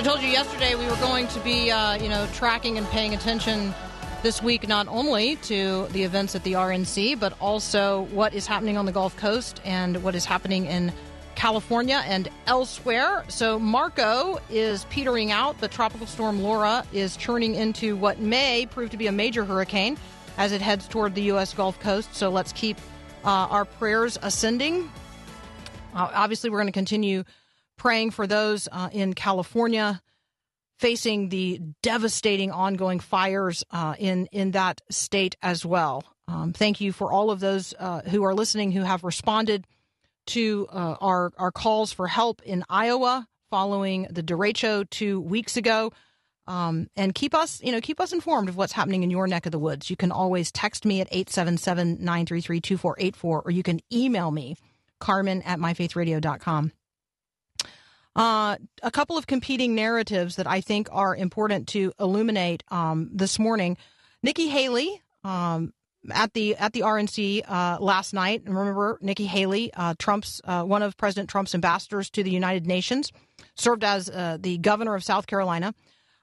I told you yesterday we were going to be, uh, you know, tracking and paying attention this week not only to the events at the RNC, but also what is happening on the Gulf Coast and what is happening in California and elsewhere. So Marco is petering out, The Tropical Storm Laura is churning into what may prove to be a major hurricane as it heads toward the U.S. Gulf Coast. So let's keep uh, our prayers ascending. Uh, obviously, we're going to continue praying for those uh, in California facing the devastating ongoing fires uh, in in that state as well. Um, thank you for all of those uh, who are listening who have responded to uh, our our calls for help in Iowa following the derecho two weeks ago. Um, and keep us, you know, keep us informed of what's happening in your neck of the woods. You can always text me at 877-933-2484 or you can email me, carmen at myfaithradio.com. Uh, a couple of competing narratives that I think are important to illuminate um, this morning. Nikki Haley um, at the at the RNC uh, last night. Remember, Nikki Haley, uh, Trump's uh, one of President Trump's ambassadors to the United Nations, served as uh, the governor of South Carolina.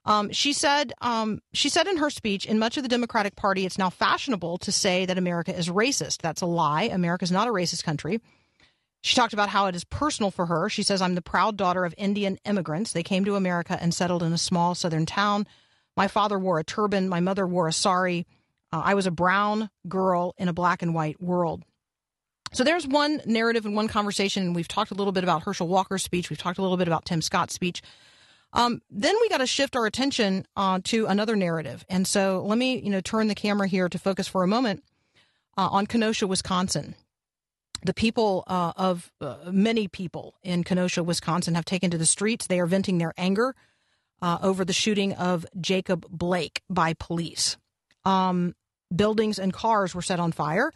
Um, she said um, she said in her speech, in much of the Democratic Party, it's now fashionable to say that America is racist. That's a lie. America is not a racist country. She talked about how it is personal for her. She says, I'm the proud daughter of Indian immigrants. They came to America and settled in a small southern town. My father wore a turban. My mother wore a sari. Uh, I was a brown girl in a black and white world. So there's one narrative and one conversation. And we've talked a little bit about Herschel Walker's speech. We've talked a little bit about Tim Scott's speech. Um, then we got to shift our attention uh, to another narrative. And so let me, you know, turn the camera here to focus for a moment uh, on Kenosha, Wisconsin the people uh, of uh, many people in Kenosha, Wisconsin, have taken to the streets. They are venting their anger uh, over the shooting of Jacob Blake by police. Um, buildings and cars were set on fire.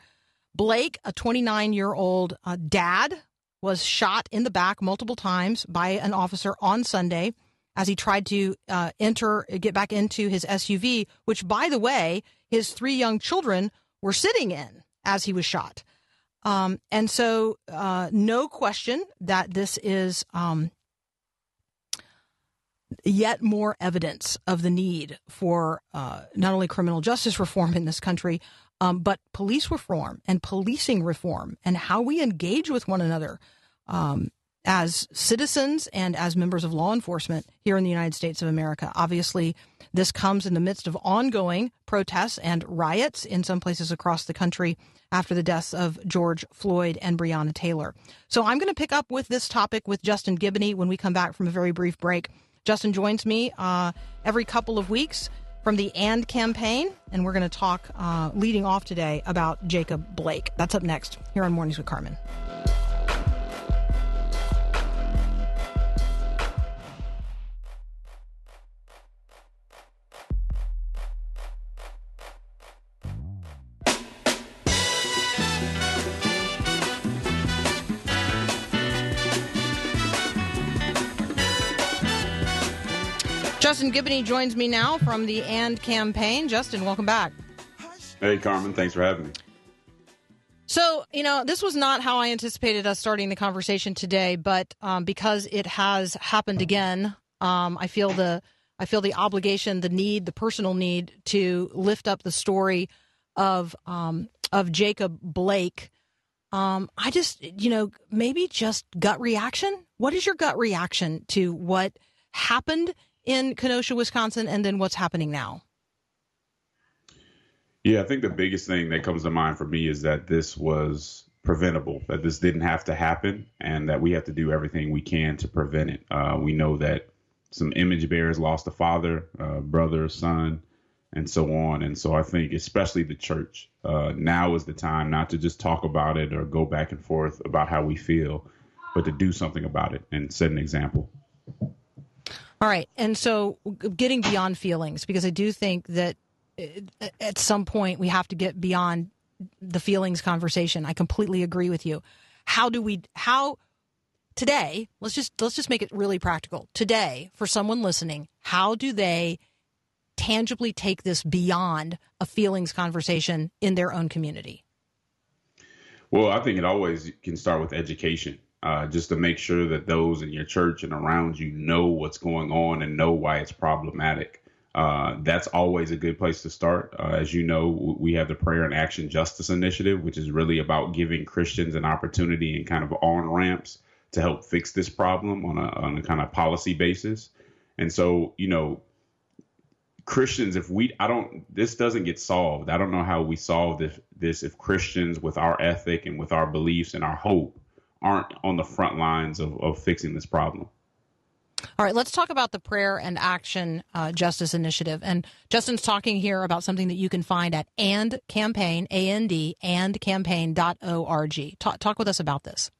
Blake, a 29 year old uh, dad, was shot in the back multiple times by an officer on Sunday as he tried to uh, enter, get back into his SUV, which, by the way, his three young children were sitting in as he was shot. Um, and so, uh, no question that this is um, yet more evidence of the need for uh, not only criminal justice reform in this country, um, but police reform and policing reform and how we engage with one another um, as citizens and as members of law enforcement here in the United States of America. Obviously, this comes in the midst of ongoing protests and riots in some places across the country after the deaths of George Floyd and Breonna Taylor. So I'm going to pick up with this topic with Justin Giboney when we come back from a very brief break. Justin joins me uh, every couple of weeks from the AND campaign, and we're going to talk uh, leading off today about Jacob Blake. That's up next here on Mornings with Carmen. Justin Giboney joins me now from the AND campaign. Justin, welcome back. Hey, Carmen. Thanks for having me. So, you know, this was not how I anticipated us starting the conversation today, but um, because it has happened again, um, I feel the I feel the obligation, the need, the personal need to lift up the story of um, of Jacob Blake. Um, I just, you know, maybe just gut reaction. What is your gut reaction to what happened in Kenosha, Wisconsin, and then what's happening now? Yeah, I think the biggest thing that comes to mind for me is that this was preventable, that this didn't have to happen, and that we have to do everything we can to prevent it. Uh, we know that some image bearers lost a father, brother, son, and so on. And so I think, especially the church, uh, now is the time not to just talk about it or go back and forth about how we feel, but to do something about it and set an example. All right. And so getting beyond feelings, because I do think that uh, at some point we have to get beyond the feelings conversation. I completely agree with you. How do we, how, today, let's just, let's just make it really practical. Today, for someone listening, how do they tangibly take this beyond a feelings conversation in their own community? Well, I think it always can start with education uh, just to make sure that those in your church and around you know what's going on and know why it's problematic. Uh, that's always a good place to start. Uh, as you know, we have the Prayer and Action Justice Initiative, which is really about giving Christians an opportunity and kind of on ramps to help fix this problem on a, on a kind of policy basis. And so, you know, Christians, if we, I don't, this doesn't get solved. I don't know how we solve this, this if Christians, with our ethic and with our beliefs and our hope, aren't on the front lines of, of fixing this problem. All right, let's talk about the Prayer and Action uh, Justice Initiative. And Justin's talking here about something that you can find at and campaign, A-N-D, and campaign.org. Talk, talk with us about this.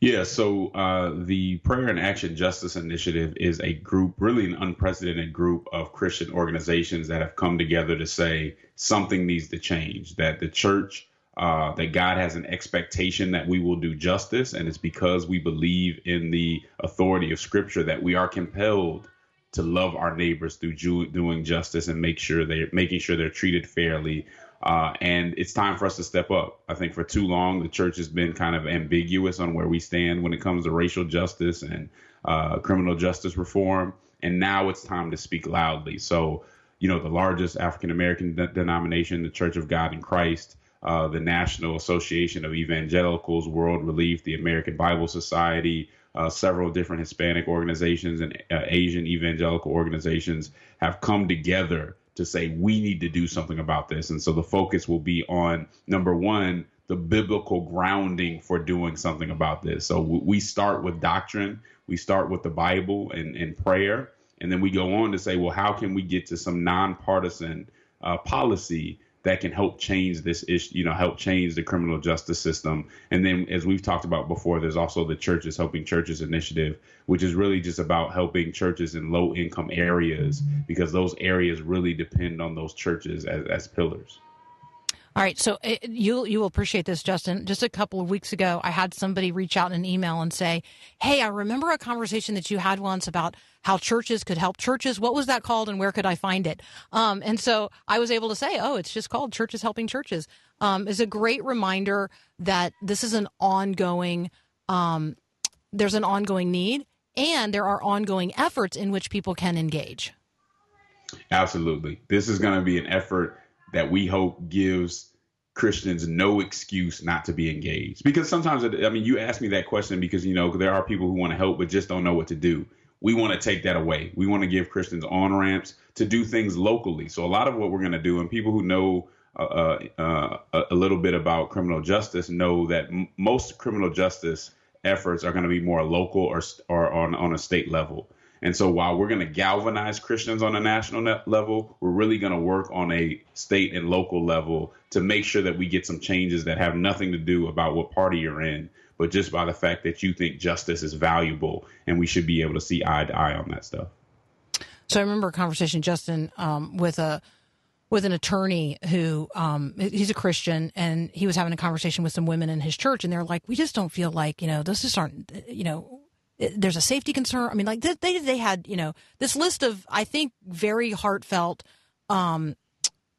Yeah, so uh, the Prayer and Action Justice Initiative is a group, really an unprecedented group of Christian organizations that have come together to say something needs to change, that the church uh, that God has an expectation that we will do justice, and it's because we believe in the authority of Scripture that we are compelled to love our neighbors through ju- doing justice and make sure they're making sure they're treated fairly. Uh, and it's time for us to step up. I think for too long the church has been kind of ambiguous on where we stand when it comes to racial justice and uh, criminal justice reform, and now it's time to speak loudly. So, you know, the largest African American de- denomination, the Church of God in Christ uh, the National Association of Evangelicals, World Relief, the American Bible Society, uh, several different Hispanic organizations and uh, Asian evangelical organizations have come together to say we need to do something about this. And so the focus will be on number one, the biblical grounding for doing something about this. So we start with doctrine, we start with the Bible and, and prayer, and then we go on to say, well, how can we get to some nonpartisan uh, policy that can help change this issue, you know, help change the criminal justice system. And then, as we've talked about before, there's also the Churches Helping Churches initiative, which is really just about helping churches in low income areas because those areas really depend on those churches as, as pillars. All right, so uh, you you will appreciate this, Justin. Just a couple of weeks ago, I had somebody reach out in an email and say, "Hey, I remember a conversation that you had once about how churches could help churches. What was that called, and where could I find it?" Um, and so I was able to say, "Oh, it's just called Churches Helping Churches." Um, is a great reminder that this is an ongoing. Um, there's an ongoing need, and there are ongoing efforts in which people can engage. Absolutely, this is going to be an effort that we hope gives Christians no excuse not to be engaged. Because sometimes, I mean, you ask me that question because, you know, there are people who want to help but just don't know what to do. We want to take that away. We want to give Christians on ramps to do things locally. So, a lot of what we're going to do, and people who know uh, uh, a little bit about criminal justice know that m- most criminal justice efforts are going to be more local or, or on, on a state level. And so while we're going to galvanize Christians on a national level, we're really going to work on a state and local level to make sure that we get some changes that have nothing to do about what party you're in, but just by the fact that you think justice is valuable and we should be able to see eye to eye on that stuff. So I remember a conversation, Justin, um, with a with an attorney who um, he's a Christian and he was having a conversation with some women in his church and they're like, we just don't feel like you know those just aren't you know there's a safety concern. I mean, like they they had you know this list of I think very heartfelt um,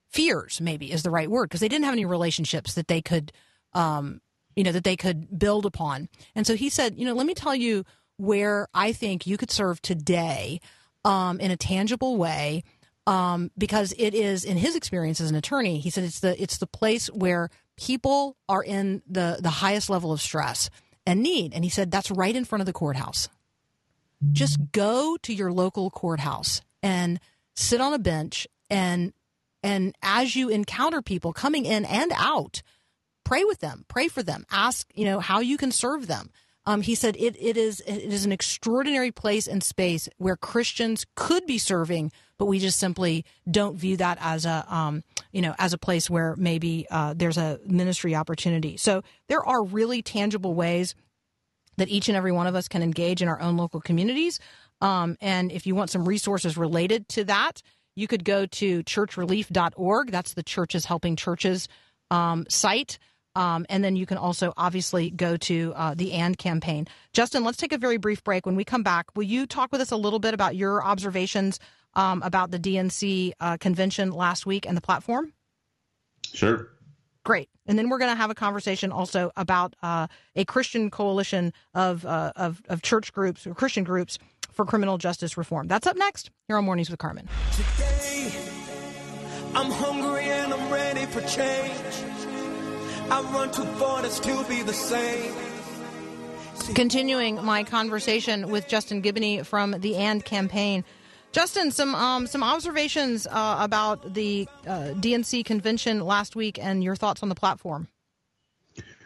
fears. Maybe is the right word because they didn't have any relationships that they could um, you know that they could build upon. And so he said, you know, let me tell you where I think you could serve today um, in a tangible way. Um, because it is, in his experience as an attorney, he said it's the it's the place where people are in the the highest level of stress and need. And he said, that's right in front of the courthouse. Just go to your local courthouse and sit on a bench and and as you encounter people coming in and out, pray with them, pray for them, ask, you know, how you can serve them. Um, he said it, it is it is an extraordinary place and space where Christians could be serving, but we just simply don't view that as a um, you know as a place where maybe uh, there's a ministry opportunity. So there are really tangible ways that each and every one of us can engage in our own local communities. Um, and if you want some resources related to that, you could go to churchrelief.org. That's the Churches Helping Churches um, site. Um, and then you can also obviously go to uh, the AND campaign. Justin, let's take a very brief break. When we come back, will you talk with us a little bit about your observations um, about the DNC uh, convention last week and the platform? Sure. Great. And then we're going to have a conversation also about uh, a Christian coalition of, uh, of, of church groups or Christian groups for criminal justice reform. That's up next here on Mornings with Carmen. Today, I'm hungry and I'm ready for change. I run too far to still be the same. Continuing my conversation with Justin Giboney from the AND campaign. Justin, some um, some observations uh, about the uh, DNC convention last week and your thoughts on the platform.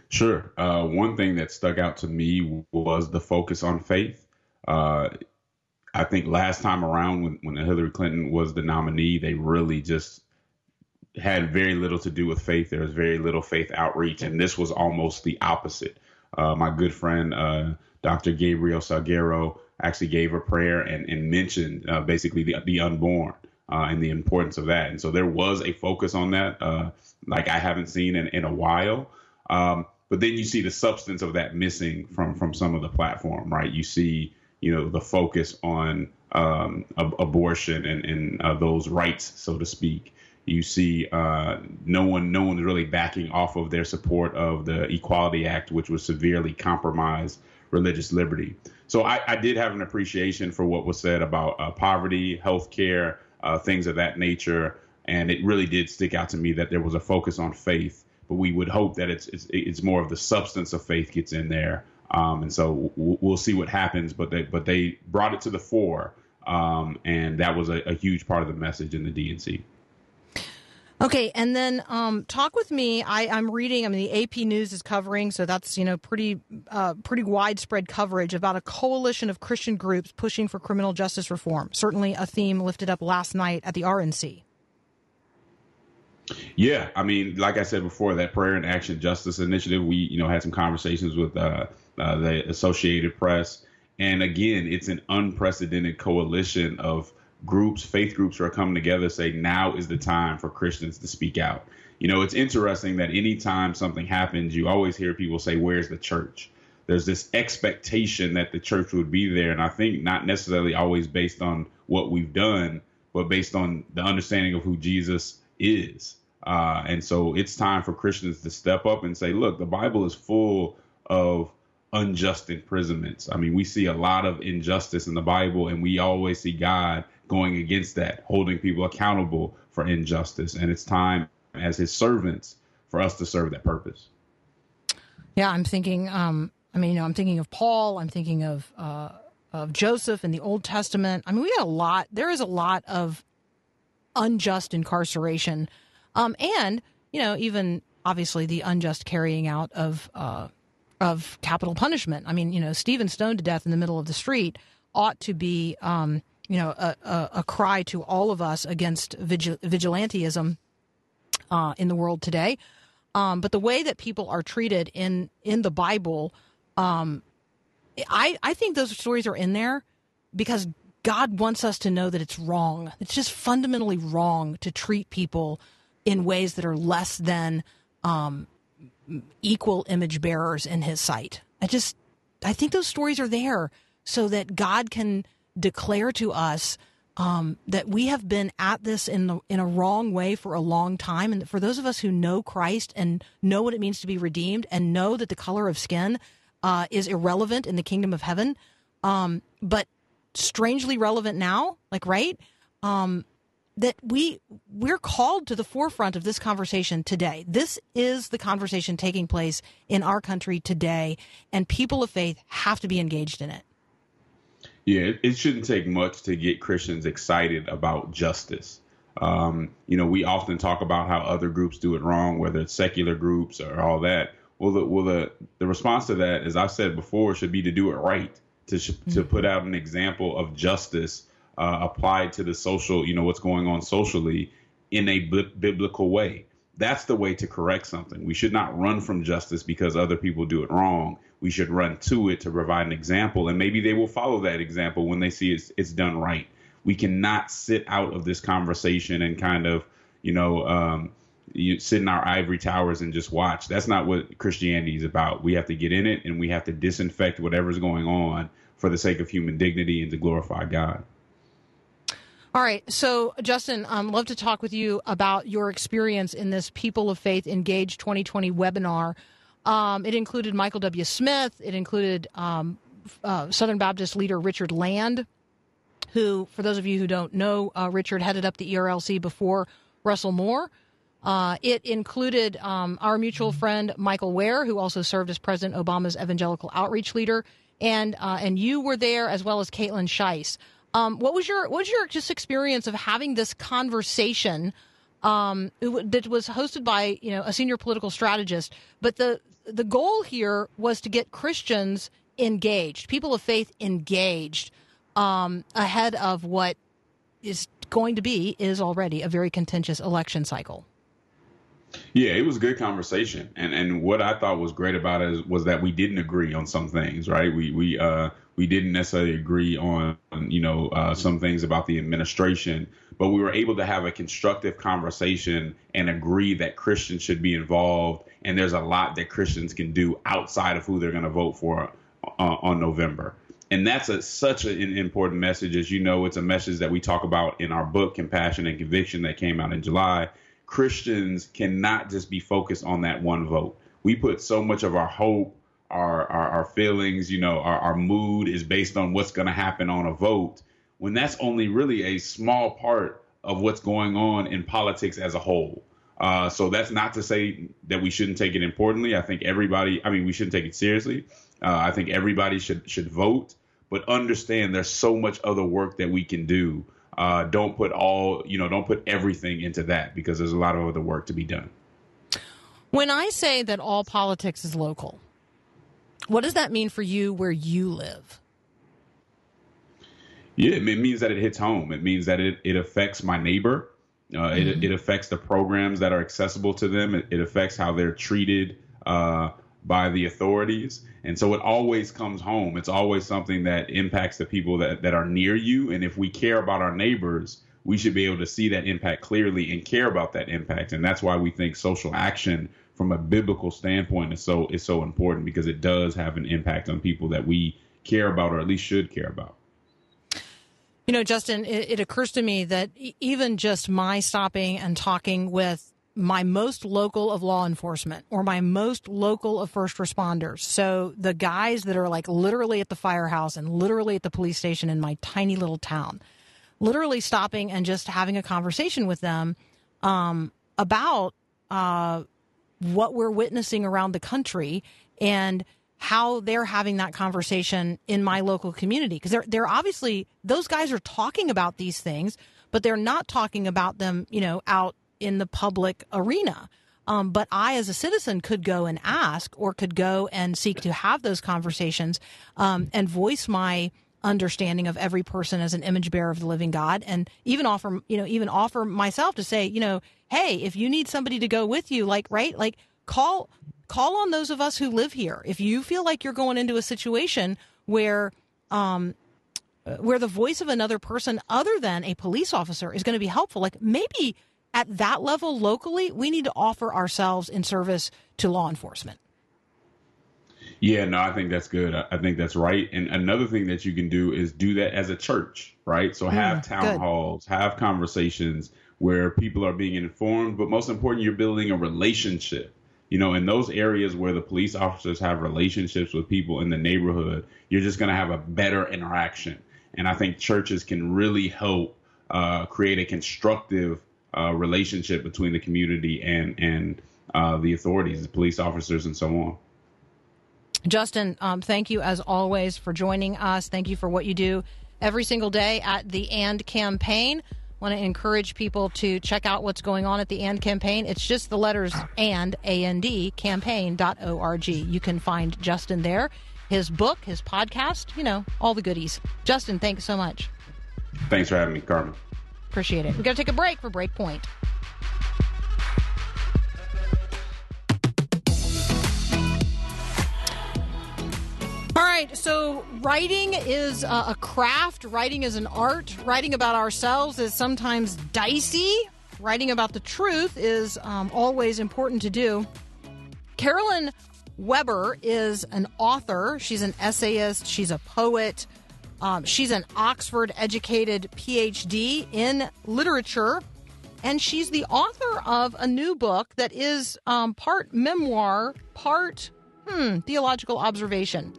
Sure. Uh, one thing that stuck out to me was the focus on faith. Uh, I think last time around, when, when Hillary Clinton was the nominee, they really just had very little to do with faith. There was very little faith outreach, and this was almost the opposite. Uh, my good friend, uh, Dr. Gabriel Salguero, actually gave a prayer and, and mentioned uh, basically the, the unborn uh, and the importance of that. And so there was a focus on that, uh, like I haven't seen in, in a while. Um, but then you see the substance of that missing from from some of the platform, right? You see, you know, the focus on um, ab- abortion and, and uh, those rights, so to speak you see uh, no one no one's really backing off of their support of the Equality Act, which was severely compromised religious liberty. So I, I did have an appreciation for what was said about uh, poverty, health care, uh, things of that nature, and it really did stick out to me that there was a focus on faith. But we would hope that it's it's, it's more of the substance of faith gets in there, um, and so we'll see what happens. But they but they brought it to the fore, um, and that was a, a huge part of the message in the DNC. Okay, and then um, talk with me. I, am reading. I mean, the AP News is covering, so that's you know pretty uh, pretty widespread coverage about a coalition of Christian groups pushing for criminal justice reform. Certainly, a theme lifted up last night at the RNC. Yeah, I mean, like I said before, that Prayer and Action Justice Initiative. We you know had some conversations with uh, uh, the Associated Press, and again, it's an unprecedented coalition of groups, faith groups are coming together say now is the time for Christians to speak out. You know, it's interesting that anytime something happens, you always hear people say, Where's the church? There's this expectation that the church would be there. And I think not necessarily always based on what we've done, but based on the understanding of who Jesus is. Uh, and so it's time for Christians to step up and say, Look, the Bible is full of unjust imprisonments. I mean, we see a lot of injustice in the Bible, and we always see God going against that, holding people accountable for injustice. And it's time as his servants for us to serve that purpose. Yeah, I'm thinking, um, I mean, you know, I'm thinking of Paul, I'm thinking of, uh, of Joseph in the Old Testament. I mean, we got a lot, there is a lot of unjust incarceration. Um, and, you know, even obviously the unjust carrying out of, uh, of capital punishment. I mean, you know, Stephen stoned to death in the middle of the street ought to be, um, you know, a, a, a, cry to all of us against vigil- vigilantism uh, in the world today. Um, but the way that people are treated in in the Bible, um, I I think those stories are in there because God wants us to know that it's wrong. It's just fundamentally wrong to treat people in ways that are less than um, equal image bearers in His sight. I just I think those stories are there so that God can declare to us um, that we have been at this in the, in a wrong way for a long time, and for those of us who know Christ and know what it means to be redeemed, and know that the color of skin uh, is irrelevant in the kingdom of heaven, um, but strangely relevant now, like right, um, that we we're called to the forefront of this conversation today. This is the conversation taking place in our country today, and people of faith have to be engaged in it. Yeah, it, shouldn't take much to get Christians excited about justice. Um, you know, we often talk about how other groups do it wrong, whether it's secular groups or all that. Well, the well the the response to that, as I've said before, should be to do it right, to mm-hmm. to put out an example of justice uh, applied to the social, you know, what's going on socially in a b- biblical way. That's the way to correct something. We should not run from justice because other people do it wrong. We should run to it to provide an example, and maybe they will follow that example when they see it's, it's done right. We cannot sit out of this conversation and kind of, you know, um, you sit in our ivory towers and just watch. That's not what Christianity is about. We have to get in it and we have to disinfect whatever's going on for the sake of human dignity and to glorify God. All right. So, Justin, I'd um, love to talk with you about your experience in this People of Faith Engage 2020 webinar. Um, it included Michael W. Smith. It included um, uh, Southern Baptist leader Richard Land, who, for those of you who don't know, uh, Richard headed up the ERLC before Russell Moore. Uh, it included um, our mutual friend Michael Wear, who also served as President Obama's evangelical outreach leader, and uh, and you were there as well as Kaitlyn Schiess. Um, what was your what was your just experience of having this conversation um, that was hosted by you know a senior political strategist? But the the goal here was to get Christians engaged, people of faith engaged, um, ahead of what is going to be is already a very contentious election cycle. Yeah, it was a good conversation, and and what I thought was great about it was that we didn't agree on some things, right? We we uh we didn't necessarily agree on you know uh, some things about the administration, but we were able to have a constructive conversation and agree that Christians should be involved, and there's a lot that Christians can do outside of who they're going to vote for uh, on November. And that's a, such an important message. As you know, it's a message that we talk about in our book, Compassion and Conviction, that came out in July Christians cannot just be focused on that one vote. We put so much of our hope, our our, our feelings, you know, our, our mood is based on what's going to happen on a vote, when that's only really a small part of what's going on in politics as a whole. Uh, so that's not to say that we shouldn't take it importantly. I think everybody, I mean, we shouldn't take it seriously. Uh, I think everybody should should vote, but understand there's so much other work that we can do uh, don't put all you know don't put everything into that because there's a lot of other work to be done. When i say that all politics is local what does that mean for you where you live? Yeah it means that it hits home. It means that it, it affects my neighbor. Uh, mm-hmm. it, it affects the programs that are accessible to them. It, it affects how they're treated. Uh, by the authorities. And so it always comes home. It's always something that impacts the people that, that are near you. And if we care about our neighbors, we should be able to see that impact clearly and care about that impact. And that's why we think social action from a biblical standpoint is so is so important because it does have an impact on people that we care about or at least should care about. You know, Justin, it, it occurs to me that even just my stopping and talking with my most local of law enforcement or my most local of first responders. So the guys that are like literally at the firehouse and literally at the police station in my tiny little town, literally stopping and just having a conversation with them um, about uh, what we're witnessing around the country and how they're having that conversation in my local community because they're they're obviously those guys are talking about these things but they're not talking about them you know out in the public arena. Um, but I, as a citizen, could go and ask or could go and seek to have those conversations um, and voice my understanding of every person as an image bearer of the living God and even offer, you know, even offer myself to say, you know, hey, if you need somebody to go with you, like, right, like call, call on those of us who live here. If you feel like you're going into a situation where, um, where the voice of another person other than a police officer is going to be helpful, like maybe at that level locally, we need to offer ourselves in service to law enforcement. Yeah, no, I think that's good. I think that's right. And another thing that you can do is do that as a church, right? So have mm, town good. halls, have conversations where people are being informed, but most important, you're building a relationship. You know, in those areas where the police officers have relationships with people in the neighborhood, you're just going to have a better interaction. And I think churches can really help uh, create a constructive uh, relationship between the community and and uh, the authorities, the police officers, and so on. Justin, um, thank you as always for joining us. Thank you for what you do every single day at the AND campaign. want to encourage people to check out what's going on at the AND campaign. It's just the letters AND, A-N-D, campaign.org. You can find Justin there, his book, his podcast, you know, all the goodies. Justin, thanks so much. Thanks for having me, Carmen. Appreciate it. We're going to take a break for Breakpoint. All right, so writing is a craft, writing is an art. Writing about ourselves is sometimes dicey. Writing about the truth is um, always important to do. Carolyn Weber is an author, she's an essayist, she's a poet, um, she's an Oxford educated PhD in literature. And she's the author of a new book that is um, part memoir, part hmm, theological observation.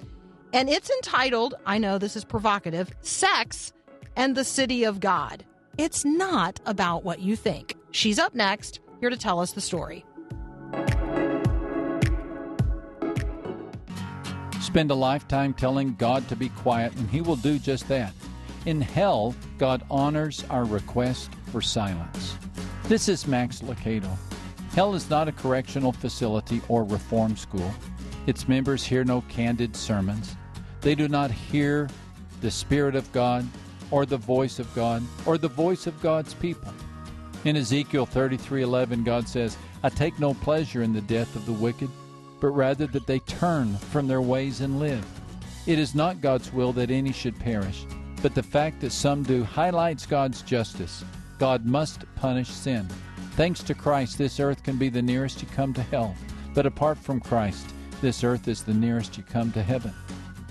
And it's entitled, I know this is provocative, Sex and the City of God. It's not about what you think. She's up next, here to tell us the story. Spend a lifetime telling God to be quiet, and He will do just that. In hell, God honors our request for silence. This is Max Lucado. Hell is not a correctional facility or reform school. Its members hear no candid sermons. They do not hear the Spirit of God or the voice of God or the voice of God's people. In Ezekiel 33:11 God says, "I take no pleasure in the death of the wicked, but rather that they turn from their ways and live." It is not God's will that any should perish, but the fact that some do highlights God's justice. God must punish sin. Thanks to Christ, this earth can be the nearest you come to hell, but apart from Christ, this earth is the nearest you come to heaven.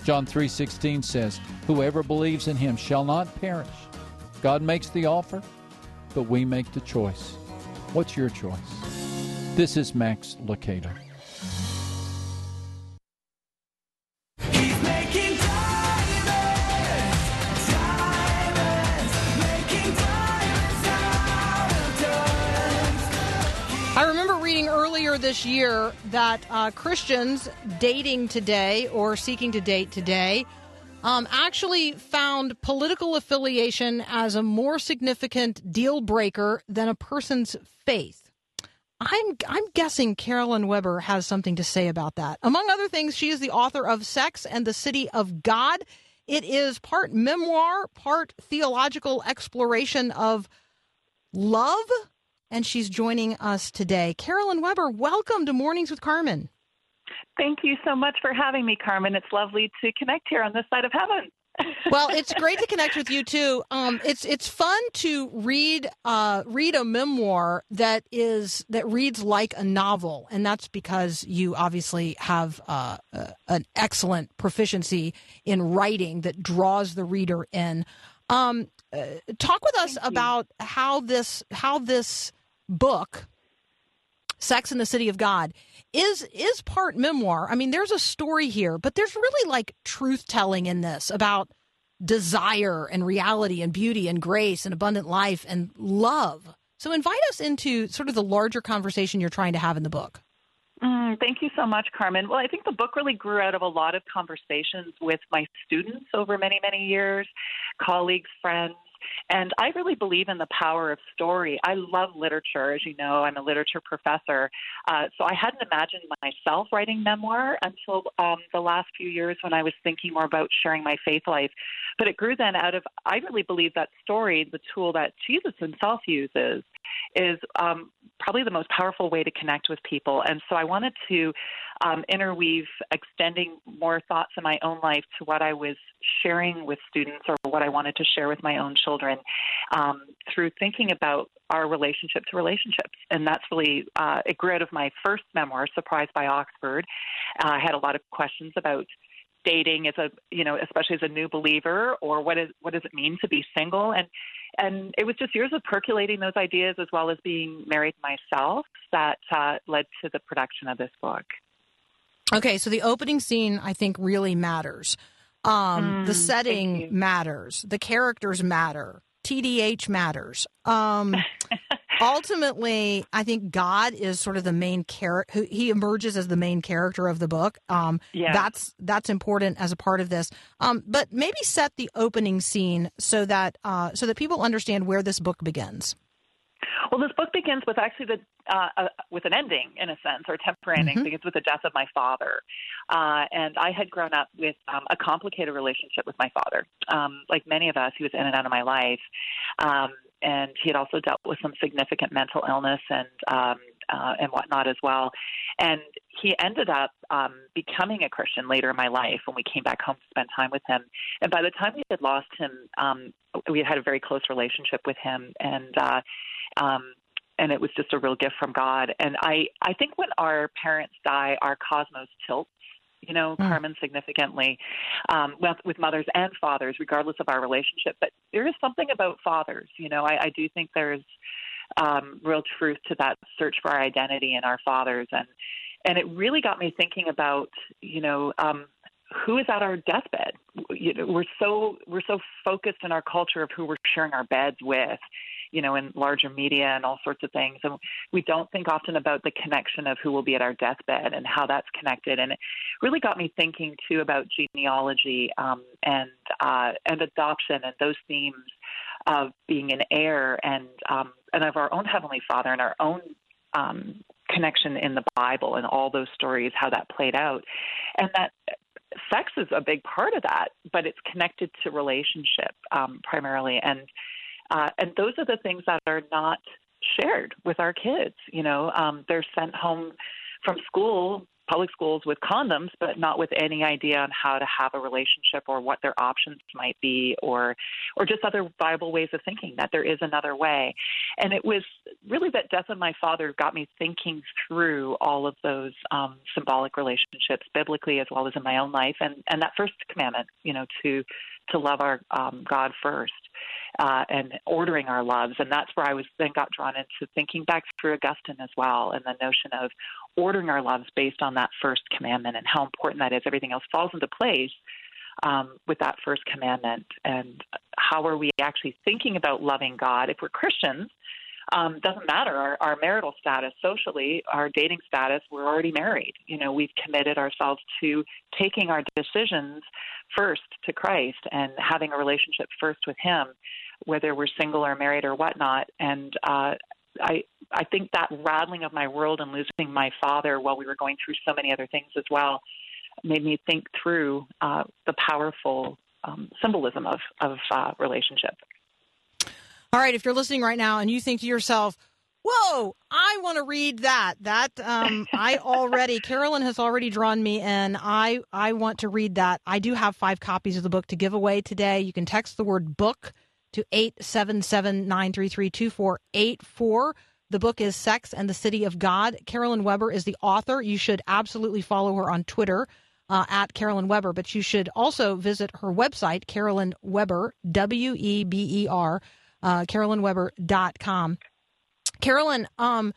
John 3:16 says, "Whoever believes in him shall not perish." God makes the offer, but we make the choice. What's your choice? This is Max Lucado. This year that uh, Christians dating today or seeking to date today um, actually found political affiliation as a more significant deal breaker than a person's faith. I'm I'm guessing Carolyn Weber has something to say about that. Among other things, she is the author of Sex and the City of God. It is part memoir, part theological exploration of love and she's joining us today. Carolyn Weber, welcome to Mornings with Carmen. Thank you so much for having me, Carmen. It's lovely to connect here on this side of heaven. well, it's great to connect with you too. Um, it's it's fun to read uh, read a memoir that is that reads like a novel, and that's because you obviously have uh, uh, an excellent proficiency in writing that draws the reader in. Um, uh, talk with us about how this how this book, Sex in the City of God, is is part memoir. I mean, there's a story here, but there's really like truth telling in this about desire and reality and beauty and grace and abundant life and love. So invite us into sort of the larger conversation you're trying to have in the book. Mm, thank you so much, Carmen. Well, I think the book really grew out of a lot of conversations with my students over many, many years, colleagues, friends, and I really believe in the power of story. I love literature. As you know, I'm a literature professor. Uh, so I hadn't imagined myself writing memoir until um, the last few years when I was thinking more about sharing my faith life. But it grew then out of, I really believe that story, the tool that Jesus himself uses, is um, probably the most powerful way to connect with people. And so I wanted to um, interweave extending more thoughts in my own life to what I was sharing with students or what I wanted to share with my own children um, through thinking about our relationship to relationships. And that's really, uh, out of my first memoir, Surprised by Oxford. Uh, I had a lot of questions about dating as a you know especially as a new believer or what is what does it mean to be single and and it was just years of percolating those ideas as well as being married myself that uh, led to the production of this book Okay, so the opening scene I think really matters. Um, mm, the setting matters. The characters matter. TDH matters. Um, ultimately, I think God is sort of the main character. He emerges as the main character of the book. Um, yeah. that's that's important as a part of this. Um, but maybe set the opening scene so that uh, so that people understand where this book begins. Well, this book begins with actually the uh, uh, with an ending in a sense, or a temporary ending. Mm-hmm. Begins with the death of my father, uh, and I had grown up with um, a complicated relationship with my father. Um, like many of us, he was in and out of my life, um, and he had also dealt with some significant mental illness and um, uh, and whatnot as well. And he ended up um, becoming a Christian later in my life when we came back home to spend time with him. And by the time we had lost him, um, we had a very close relationship with him, and uh, um, and it was just a real gift from God. And I I think when our parents die, our cosmos tilts you know, mm. Carmen significantly um, with, with mothers and fathers, regardless of our relationship. But there is something about fathers, you know, I, I do think there's um, real truth to that search for our identity in our fathers, and and it really got me thinking about, you know. Um, who is at our deathbed? You know, we're so we're so focused in our culture of who we're sharing our beds with, you know, in larger media and all sorts of things. And we don't think often about the connection of who will be at our deathbed and how that's connected. And it really got me thinking too about genealogy um, and uh, and adoption and those themes of being an heir and um, and of our own heavenly Father and our own um, connection in the Bible and all those stories, how that played out, and that sex is a big part of that, but it's connected to relationship um, primarily. And uh, and those are the things that are not shared with our kids. You know, um, they're sent home from school, public schools, with condoms, but not with any idea on how to have a relationship or what their options might be, or or just other viable ways of thinking that there is another way. And it was really that death of my father got me thinking through all of those um, symbolic relationships, biblically as well as in my own life, and and that first commandment, you know, to to love our um, God first uh, and ordering our loves. And that's where I was then got drawn into thinking back through Augustine as well and the notion of ordering our loves based on that first commandment and how important that is. Everything else falls into place. Um, with that first commandment, and how are we actually thinking about loving God? If we're Christians, um, doesn't matter our, our marital status socially, our dating status. We're already married. You know, we've committed ourselves to taking our decisions first to Christ and having a relationship first with Him whether we're single or married or whatnot. And uh, I I think that rattling of my world and losing my father while we were going through so many other things as well made me think through uh, the powerful um, symbolism of of uh, relationship. All right, if you're listening right now and you think to yourself, "Whoa, I want to read that," that um, I already Carolyn has already drawn me in. I I want to read that. I do have five copies of the book to give away today. You can text the word book to 877 933 2484. The book is Sex and the City of God. Carolyn Weber is the author. You should absolutely follow her on Twitter uh, at Carolyn Weber, but you should also visit her website, Carolyn Weber, W E B E R, uh, CarolynWeber.com. Carolyn, um,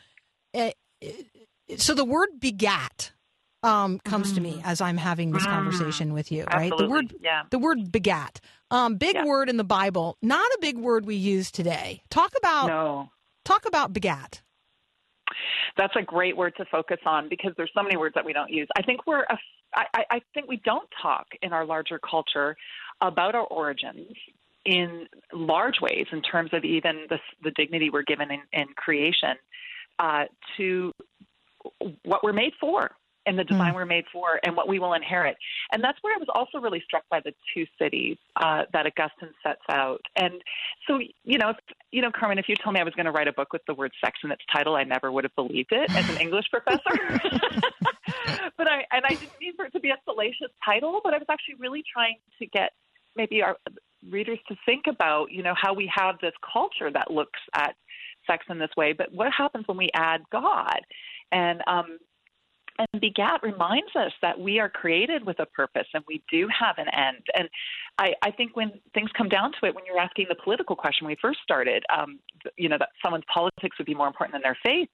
it, eh, it, eh, so the word begat um, comes mm. to me mm. as I'm having this mm. conversation with you, right? Absolutely. The word, yeah. the word begat. Um, big yeah. word in the Bible, not a big word we use today. Talk about no. talk about begat. That's a great word to focus on because there's so many words that we don't use. I think we're I think we don't talk in our larger culture about our origins in large ways in terms of even the, the dignity we're given in, in creation uh, to what we're made for and the design mm. we're made for and what we will inherit. And that's where I was also really struck by the two cities uh, that Augustine sets out. And so, you know, if, you know, Carmen, if you told me I was going to write a book with the word sex in its title, I never would have believed it as an English professor. but I and I didn't mean for it to be a salacious title, but I was actually really trying to get maybe our readers to think about, you know, how we have this culture that looks at sex in this way, but what happens when we add God? And um, and begat reminds us that we are created with a purpose and we do have an end. And I, I think when things come down to it, when you're asking the political question we first started, um, you know, that someone's politics would be more important than their faith,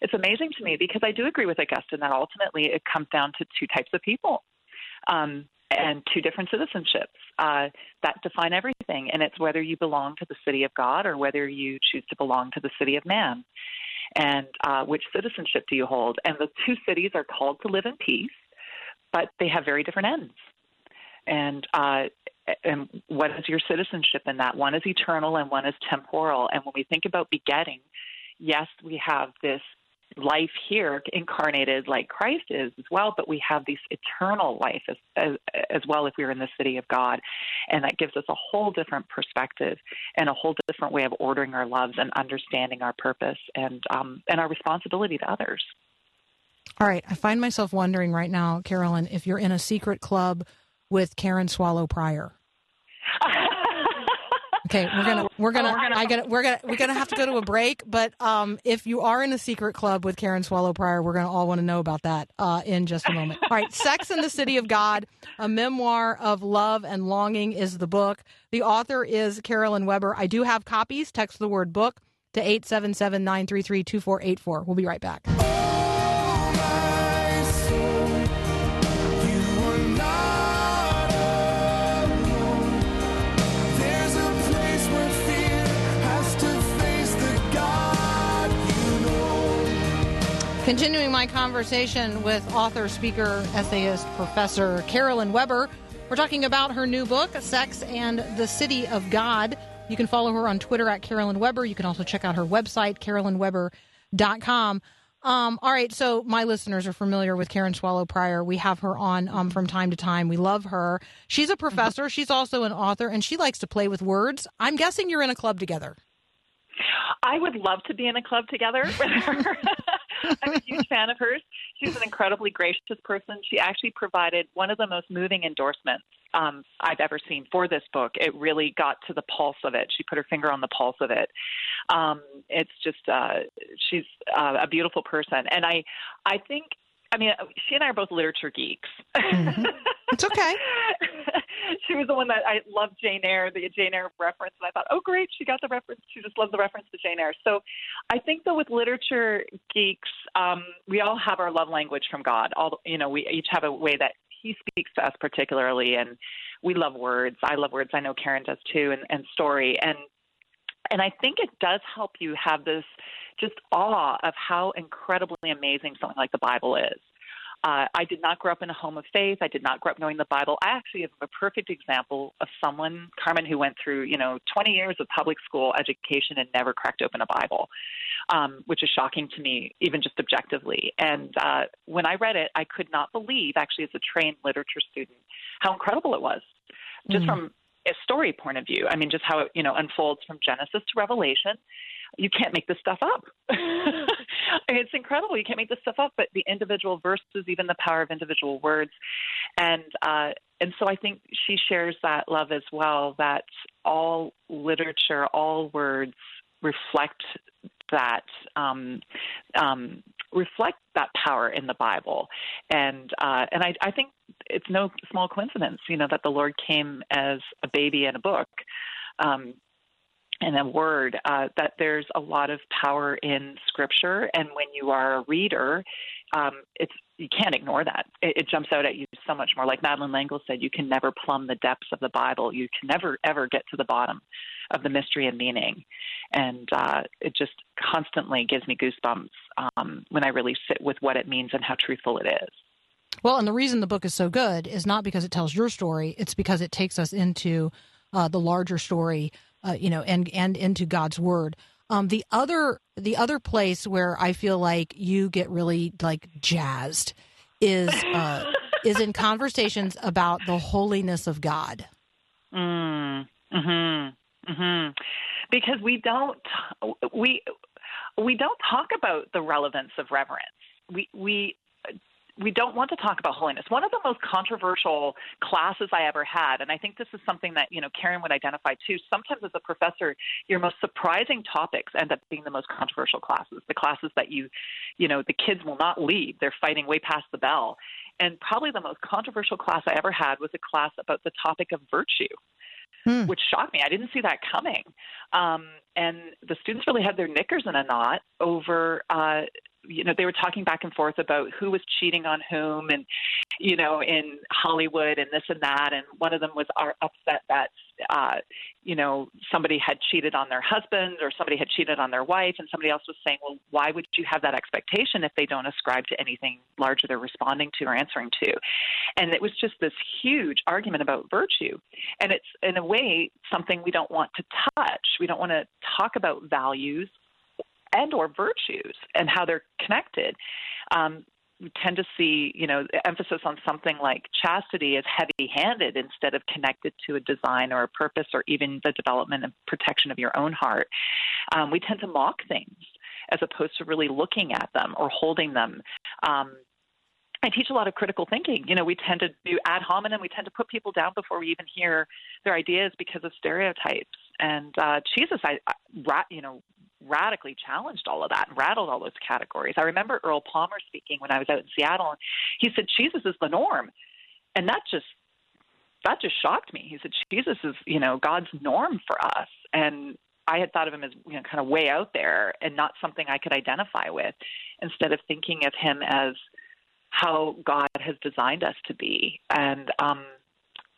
it's amazing to me because I do agree with Augustine that ultimately it comes down to two types of people. Um, and two different citizenships uh, that define everything. And it's whether you belong to the city of God or whether you choose to belong to the city of man. And uh, which citizenship do you hold? And the two cities are called to live in peace, but they have very different ends. And uh, and what is your citizenship in that? One is eternal and one is temporal. And when we think about begetting, yes, we have this life here incarnated like Christ is as well, but we have this eternal life as, as, as well if we're in the city of God. And that gives us a whole different perspective and a whole different way of ordering our loves and understanding our purpose and, um, and our responsibility to others. All right. I find myself wondering right now, Carolyn, if you're in a secret club with Karen Swallow Prior. Okay, we're gonna we're gonna, oh, we're gonna I gotta we're gonna we're gonna have to go to a break. But um, if you are in a secret club with Karen Swallow Prior, we're gonna all want to know about that uh, in just a moment. All right, Sex in the City of God, a memoir of love and longing, is the book. The author is Carolyn Weber. I do have copies. Text the word book to 877 933 2484. We'll be right back. Continuing my conversation with author, speaker, essayist, professor Carolyn Weber. We're talking about her new book, Sex and the City of God. You can follow her on Twitter at Carolyn Weber. You can also check out her website, carolynweber.com. Um, all right, so my listeners are familiar with Karen Swallow Prior. We have her on um, from time to time. We love her. She's a professor, she's also an author, and she likes to play with words. I'm guessing you're in a club together. I would love to be in a club together with her. I'm a huge fan of hers. She's an incredibly gracious person. She actually provided one of the most moving endorsements um, I've ever seen for this book. It really got to the pulse of it. She put her finger on the pulse of it. Um, it's just uh, she's uh, a beautiful person, and I I think I mean, she and I are both literature geeks. Mm-hmm. It's okay. she was the one that I loved Jane Eyre, the Jane Eyre reference, and I thought, oh, great, she got the reference. She just loved the reference to Jane Eyre. So, I think that with literature geeks, um, we all have our love language from God. All you know, we each have a way that He speaks to us particularly, and we love words. I love words. I know Karen does too, and, and story, and and I think it does help you have this just awe of how incredibly amazing something like the Bible is. Uh, I did not grow up in a home of faith. I did not grow up knowing the Bible. I actually have a perfect example of someone, Carmen, who went through, you know, 20 years of public school education and never cracked open a Bible, um, which is shocking to me, even just objectively. And uh, when I read it, I could not believe, actually, as a trained literature student, how incredible it was, just mm-hmm. from a story point of view. I mean, just how it, you know, unfolds from Genesis to Revelation you can't make this stuff up. it's incredible. You can't make this stuff up. But the individual verses, even the power of individual words, and uh, and so I think she shares that love as well. That all literature, all words reflect that um, um, reflect that power in the Bible, and uh, and I, I think it's no small coincidence, you know, that the Lord came as a baby in a book. Um, and a word uh, that there's a lot of power in scripture. And when you are a reader um, it's you can't ignore that. It, it, jumps out at you so much more. Like Madeleine L'Engle said you can never plumb the depths of the bible. You can never ever get to the bottom of the mystery and meaning. And uh, it just constantly gives me goosebumps um, when i really sit with what it means and how truthful it is. Well and the reason the book is so good is not because it tells your story. It's because it takes us into uh, the larger story uh, you know, and and into God's word. Um, the other the other place where I feel like you get really like jazzed is uh, is in conversations about the holiness of God. Mm, hmm hmm Because we don't we we don't talk about the relevance of reverence. We we we don't want to talk about holiness. One of the most controversial classes I ever had, and I think this is something that you know Karen would identify too. Sometimes as a professor, your most surprising topics end up being the most controversial classes. The classes that you, you know, the kids will not leave. They're fighting way past the bell. And probably the most controversial class I ever had was a class about the topic of virtue. Hmm. Which shocked me. I didn't see that coming. Um, and the students really had their knickers in a knot over uh, you know, they were talking back and forth about who was cheating on whom, and you know, in Hollywood and this and that. And one of them was upset that uh, you know somebody had cheated on their husband or somebody had cheated on their wife, and somebody else was saying, well, why would you have that expectation if they don't ascribe to anything larger they're responding to or answering to? And it was just this huge argument about virtue, and it's in a way something we don't want to touch. We don't want to talk about values and or virtues and how they're connected. Um, we tend to see, you know, emphasis on something like chastity as heavy-handed instead of connected to a design or a purpose or even the development and protection of your own heart. Um, we tend to mock things as opposed to really looking at them or holding them. Um, I teach a lot of critical thinking. You know, we tend to do ad hominem. We tend to put people down before we even hear their ideas because of stereotypes. And uh, Jesus, I, I, you know, radically challenged all of that and rattled all those categories. I remember Earl Palmer speaking when I was out in Seattle, and he said Jesus is the norm, and that just that just shocked me. He said Jesus is you know God's norm for us, and I had thought of him as you know kind of way out there and not something I could identify with, instead of thinking of him as how God has designed us to be, and um,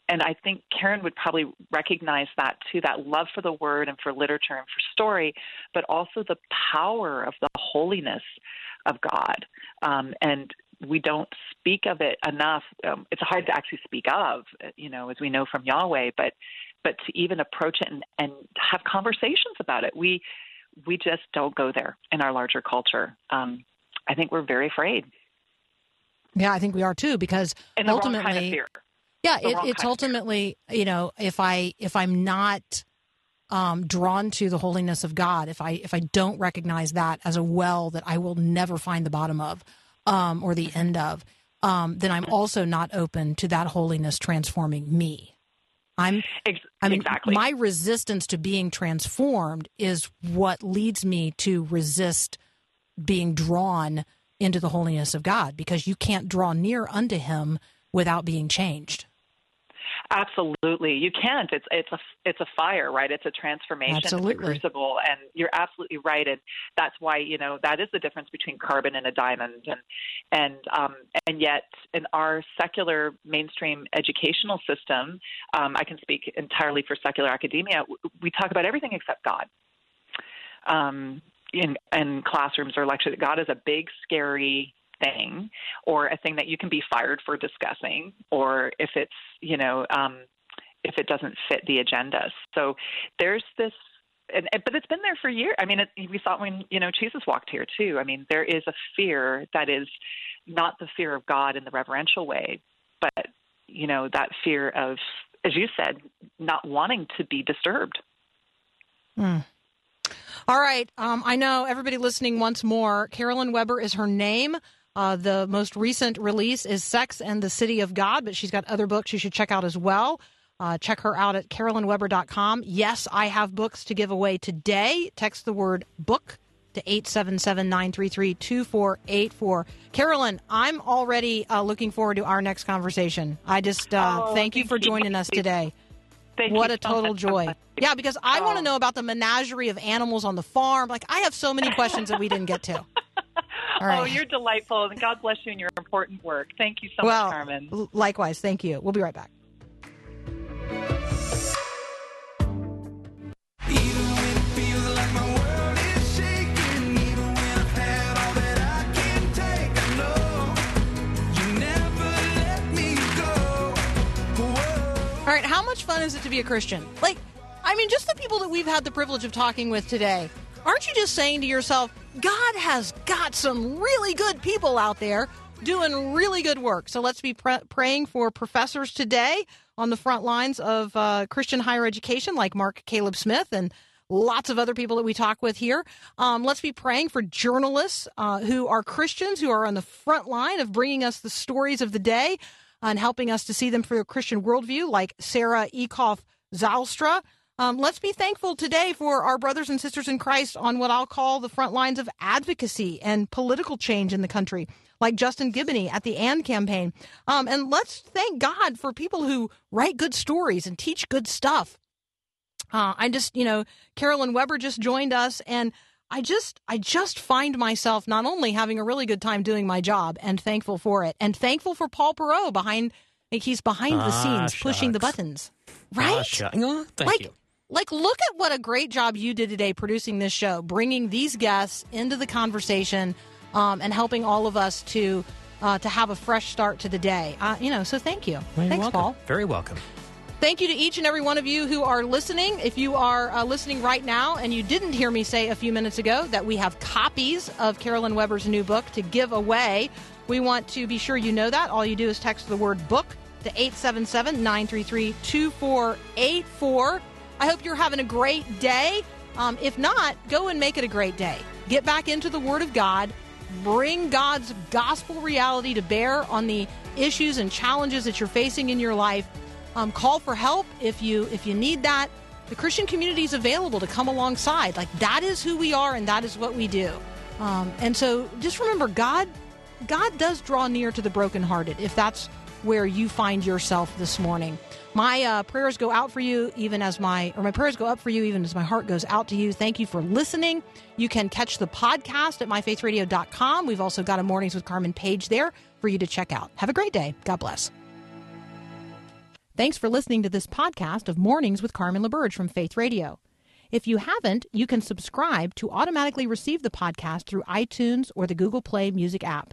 and I think Karen would probably recognize that too that love for the word and for literature and for story, but also the power of the holiness of God. Um, and we don't speak of it enough. Um, it's hard to actually speak of, you know, as we know from Yahweh, but but to even approach it and, and have conversations about it, we we just don't go there in our larger culture. Um, I think we're very afraid. Yeah, I think we are too, because ultimately, kind of yeah, it, it's ultimately you know if I if I'm not um, drawn to the holiness of God, if I if I don't recognize that as a well that I will never find the bottom of um, or the end of, um, then I'm also not open to that holiness transforming me. I'm I mean exactly. my resistance to being transformed is what leads me to resist being drawn into the holiness of God because you can't draw near unto him without being changed. Absolutely, you can't. It's it's a it's a fire, right? It's a transformation, absolutely. it's a crucible, and you're absolutely right. And that's why you know that is the difference between carbon and a diamond, and and um, and yet in our secular mainstream educational system, um, I can speak entirely for secular academia. We talk about everything except God. Um, in, in classrooms or lectures, God is a big, scary thing or a thing that you can be fired for discussing or if it's you know um, if it doesn't fit the agenda so there's this and, but it's been there for years. I mean, it, we saw it when you know Jesus walked here too. I mean, there is a fear that is not the fear of God in the reverential way, but you know that fear of, as you said, not wanting to be disturbed. Mm. All right. Um, I know everybody listening once more. Carolyn Weber is her name. Uh, the most recent release is Sex and the City of God, but she's got other books you should check out as well. Uh, check her out at carolynweber.com. Yes, I have books to give away today. Text the word book to 877 933 2484. Carolyn, I'm already uh, looking forward to our next conversation. I just uh, oh, thank you for joining us today. Thank what a total joy. Yeah, because I oh. want to know about the menagerie of animals on the farm. Like, I have so many questions that we didn't get to. Oh, you're delightful, and God bless you in your important work. Thank you so well, much, Carmen. Likewise, thank you. We'll be right back. All right, how much fun is it to be a Christian? Like, I mean, just the people that we've had the privilege of talking with today. Aren't you just saying to yourself, God has got some really good people out there doing really good work. So let's be pr- praying for professors today on the front lines of uh, Christian higher education, like Mark Caleb Smith and lots of other people that we talk with here. Um, let's be praying for journalists uh, who are Christians, who are on the front line of bringing us the stories of the day and helping us to see them through a Christian worldview, like Sarah Eekhoff Zylstra. Um, let's be thankful today for our brothers and sisters in Christ on what I'll call the front lines of advocacy and political change in the country, like Justin Giboney at the AND campaign. Um, and let's thank God for people who write good stories and teach good stuff. Uh, I just, you know, Carolyn Weber just joined us, and I just I just find myself not only having a really good time doing my job and thankful for it, and thankful for Paul Perot behind like he's behind the Ah, scenes pushing the buttons. Ah, Right? thank like you. Like look at what a great job you did today producing this show, bringing these guests into the conversation, um, and helping all of us to uh, to have a fresh start to the day. Uh, you know, so thank you. Well, Thanks, welcome. Paul. Very welcome. Thank you to each and every one of you who are listening. If you are uh, listening right now and you didn't hear me say a few minutes ago that we have copies of Carolyn Weber's new book to give away, we want to be sure you know that. All you do is text the word book to 877 933 2484. I hope you're having a great day. Um, if not, go and make it a great day. Get back into the Word of God. Bring God's gospel reality to bear on the issues and challenges that you're facing in your life. Um, call for help if you if you need that. The Christian community is available to come alongside. Like that is who we are, and that is what we do. Um, and so, just remember, God God does draw near to the brokenhearted. If that's where you find yourself this morning, my uh, prayers go out for you, even as my or my prayers go up for you, even as my heart goes out to you. Thank you for listening. You can catch the podcast at myfaithradio.com. We've also got a Mornings with Carmen page there for you to check out. Have a great day. God bless. Thanks for listening to this podcast of Mornings with Carmen LaBerge from Faith Radio. If you haven't, you can subscribe to automatically receive the podcast through iTunes or the Google Play Music app.